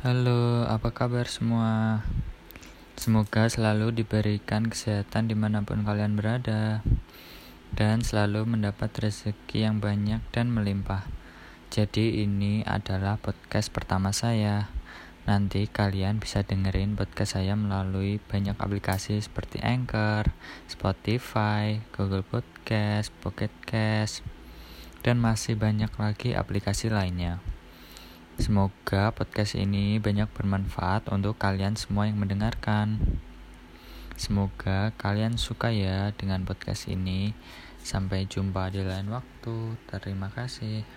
Halo, apa kabar semua? Semoga selalu diberikan kesehatan di mana pun kalian berada dan selalu mendapat rezeki yang banyak dan melimpah. Jadi ini adalah podcast pertama saya. Nanti kalian bisa dengerin podcast saya melalui banyak aplikasi seperti Anchor, Spotify, Google Podcast, Pocket Cast, dan masih banyak lagi aplikasi lainnya. Semoga podcast ini banyak bermanfaat untuk kalian semua yang mendengarkan. Semoga kalian suka ya dengan podcast ini. Sampai jumpa di lain waktu. Terima kasih.